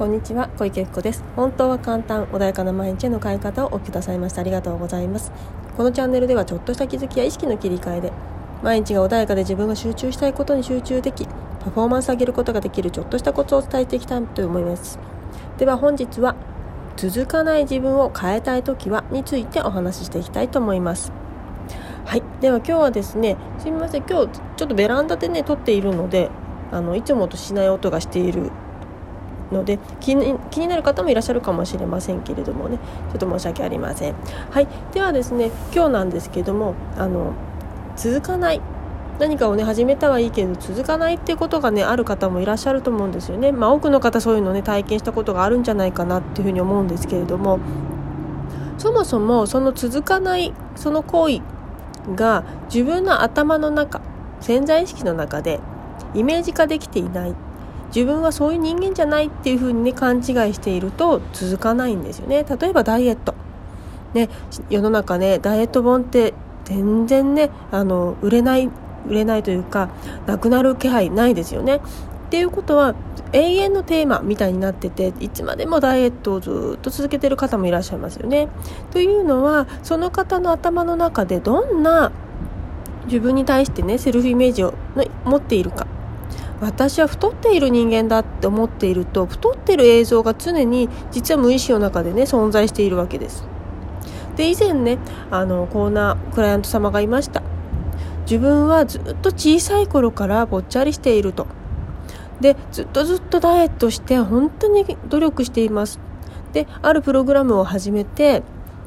こんにちは小池子です。本当は簡単穏やかな毎日への変え方をお聞きくださいましたありがとうございます。このチャンネルではちょっとした気づきや意識の切り替えで毎日が穏やかで自分が集中したいことに集中できパフォーマンス上げることができるちょっとしたコツを伝えていきたいと思います。では本日は続かない自分を変えたい時はについてお話ししていきたいと思います。はい。では今日はですねすみません。今日ちょっとベランダでね撮っているのであのいつもとしない音がしているので気に気になる方もいらっしゃるかもしれませんけれどもね。ちょっと申し訳ありません。はい、ではですね今日なんですけどもあの続かない。何かをね始めたはいいけど続かないっていうことがねある方もいらっしゃると思うんですよね。まあ、多くの方そういうのね体験したことがあるんじゃないかなっていうふうに思うんですけれども。そもそもその続かないその行為が自分の頭の中潜在意識の中でイメージ化できていない。自分はそういう人間じゃないっていうふうにね勘違いしていると続かないんですよね。例えばダイエット。ね世の中ねダイエット本って全然ねあの売れない売れないというかなくなる気配ないですよね。っていうことは永遠のテーマみたいになってていつまでもダイエットをずっと続けてる方もいらっしゃいますよね。というのはその方の頭の中でどんな自分に対してねセルフイメージを持っているか。私は太っている人間だって思っていると太っている映像が常に実は無意識の中でね存在しているわけです。で以前ねあのこんなクライアント様がいました。自分はずっと小さい頃からぽっちゃりしていると。でずっとずっとダイエットして本当に努力しています。であるプログラムを始めて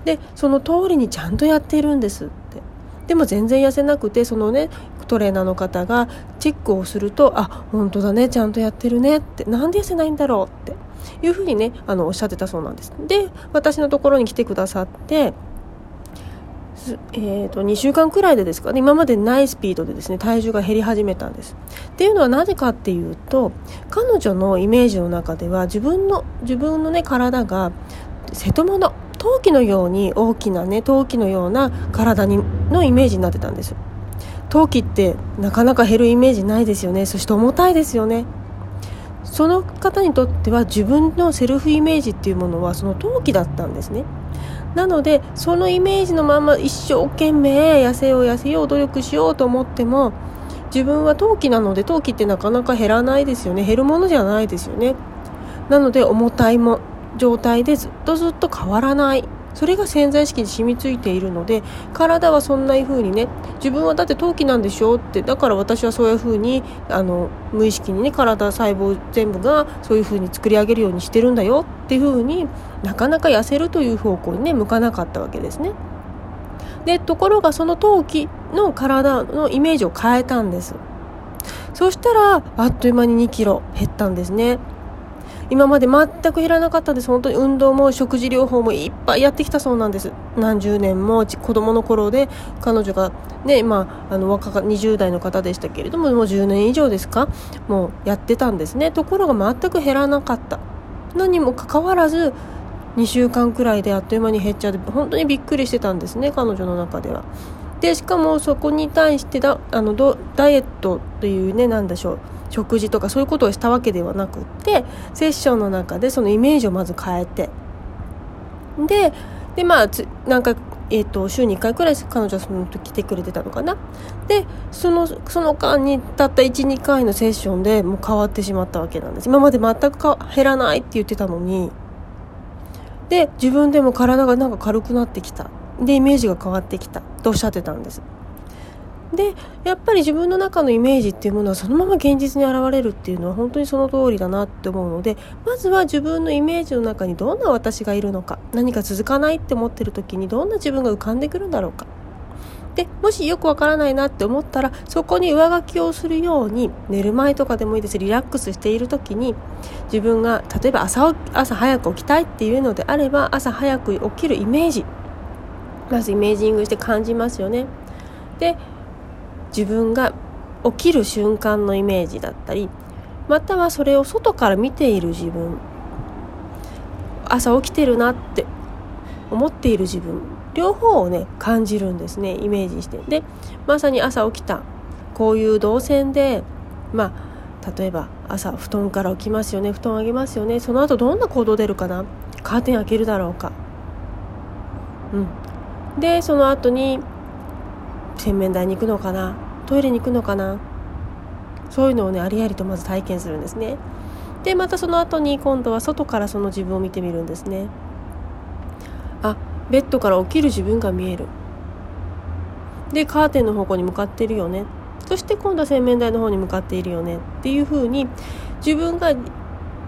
でその通りにちゃんとやっているんですって。でも全然痩せなくてそのねトレーナーの方がチェックをするとあ本当だねちゃんとやってるねってなんで痩せないんだろうっていうふうにねあのおっしゃってたそうなんです。で私のところに来てくださってえーと、2週間くらいでですかね今までないスピードでですね体重が減り始めたんです。っていうのはなぜかっていうと彼女のイメージの中では自分の自分のね体が瀬戸物陶器のように大きなね陶器のような体にのイメージになってたんです陶器ってなかなか減るイメージないですよね。そして重たいですよね。その方にとっては自分のセルフイメージっていうものはその陶器だったんですね。なのでそのイメージのまま一生懸命痩せよう痩せよう努力しようと思っても自分は陶器なので陶器ってなかなか減らないですよね。減るものじゃないですよね。なので重たいも状態でずっとずっと変わらない。それが潜在意識に染みついているので体はそんな風にね自分はだって陶器なんでしょってだから私はそういう風にあに無意識にね体細胞全部がそういう風に作り上げるようにしてるんだよっていう風になかなか痩せるという方向にね向かなかったわけですね。でところがその陶器の体のイメージを変えたんです。そしたらあっという間に2キロ減ったんですね。今まで全く減らなかったです。本当に運動も食事療法もいっぱいやってきたそうなんです。何十年も子供の頃で彼女がねまああの若か20代の方でしたけれどももう10年以上ですか？もうやってたんですね。ところが全く減らなかった。のにもかかわらず2週間くらいであっという間に減っちゃって本当にびっくりしてたんですね彼女の中では。でしかもそこに対してだあのダイエットというね何でしょう。食事とかそういうことをしたわけではなくってセッションの中でそのイメージをまず変えて。ででまあなんか、えーと、週に1回くらい彼女はその時来てくれてたのかな。でそのその間にたった12回のセッションでもう変わってしまったわけなんです。今まで全く減らないって言ってたのに。で自分でも体がなんか軽くなってきた。でイメージが変わってきた。とおっしゃってたんです。でやっぱり自分の中のイメージっていうものはそのまま現実に現れるっていうのは本当にその通りだなって思うのでまずは自分のイメージの中にどんな私がいるのか何か続かないって思ってる時にどんな自分が浮かんでくるんだろうか。でもしよくわからないなって思ったらそこに上書きをするように寝る前とかでもいいです。リラックスしている時に自分が例えば朝朝早く起きたいっていうのであれば朝早く起きるイメージ。まずイメージングして感じますよね。で自分が起きる瞬間のイメージだったりまたはそれを外から見ている自分。朝起きてるなって思っている自分。両方をね感じるんですねイメージして。でまさに朝起きた。こういう動線でまあ例えば朝布団から起きますよね布団あげますよね。その後どんな行動出るかな。カーテン開けるだろうか。うん。でその後に洗面台に行くのかな。トイレに行くのかな？そういうのをねありありとまず体験するんですね。でまたその後に今度は外からその自分を見てみるんですね。あベッドから起きる自分が見える。でカーテンの方向に向かってるよね。そして今度は洗面台の方に向かっているよね。っていうふうに自分が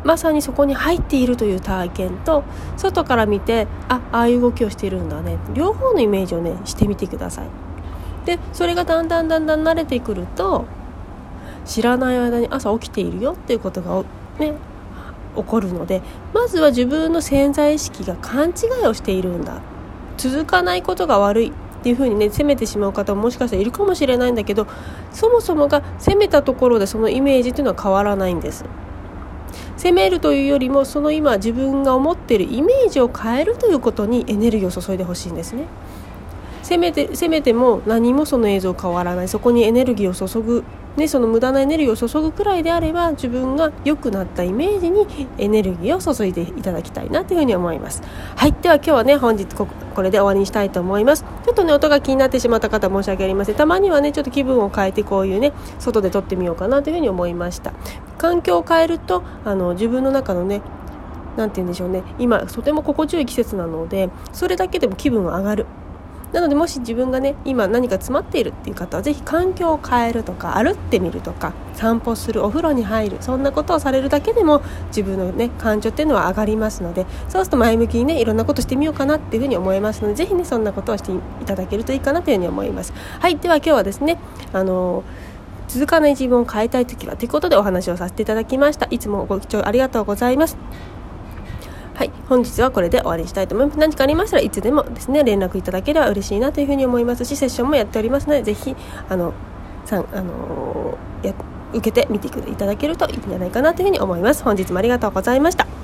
まさにそこに入っているという体験と外から見てあああいう動きをしているんだね。両方のイメージをねしてみてください。でそれがだんだんだんだん慣れてくると知らない間に朝起きているよっていうことがね起こるのでまずは自分の潜在意識が勘違いをしているんだ。続かないことが悪いっていうふうにね責めてしまう方ももしかしたらいるかもしれないんだけどそもそもが責めたところでそのイメージというのは変わらないんです。責めるというよりもその今自分が思っているイメージを変えるということにエネルギーを注いでほしいんですね。責めて責めても何もその映像変わらない。そこにエネルギーを注ぐ。ね、その無駄なエネルギーを注ぐくらいであれば自分が良くなったイメージにエネルギーを注いでいただきたいなというふうに思います。はい。では今日はね本日ここれで終わりにしたいと思います。ちょっとね音が気になってしまった方申し訳ありません。たまにはねちょっと気分を変えてこういうね外で撮ってみようかなというふうに思いました。環境を変えるとあの自分の中のね何て言うんでしょうね。今とても心地よい季節なのでそれだけでも気分が上がる。なのでもし自分がね今何か詰まっているっていう方は是非環境を変えるとか歩ってみるとか散歩するお風呂に入るそんなことをされるだけでも自分のね感情っていうのは上がりますのでそうすると前向きにねいろんなことしてみようかなっていうふうに思いますので是非ねそんなことをしていただけるといいかなというふうに思います。はいでは今日はですねあの続かない自分を変えたい時はということでお話をさせていただきました。いつもご視聴ありがとうございます。はい、本日はこれで終わりにしたいと思います。何かありましたらいつでもですね、連絡いただければ嬉しいなというふうに思いますし、セッションもやっておりますので、ぜひ、あの、さん、あのや受けてみていただけるといいんじゃないかなというふうに思います。本日もありがとうございました。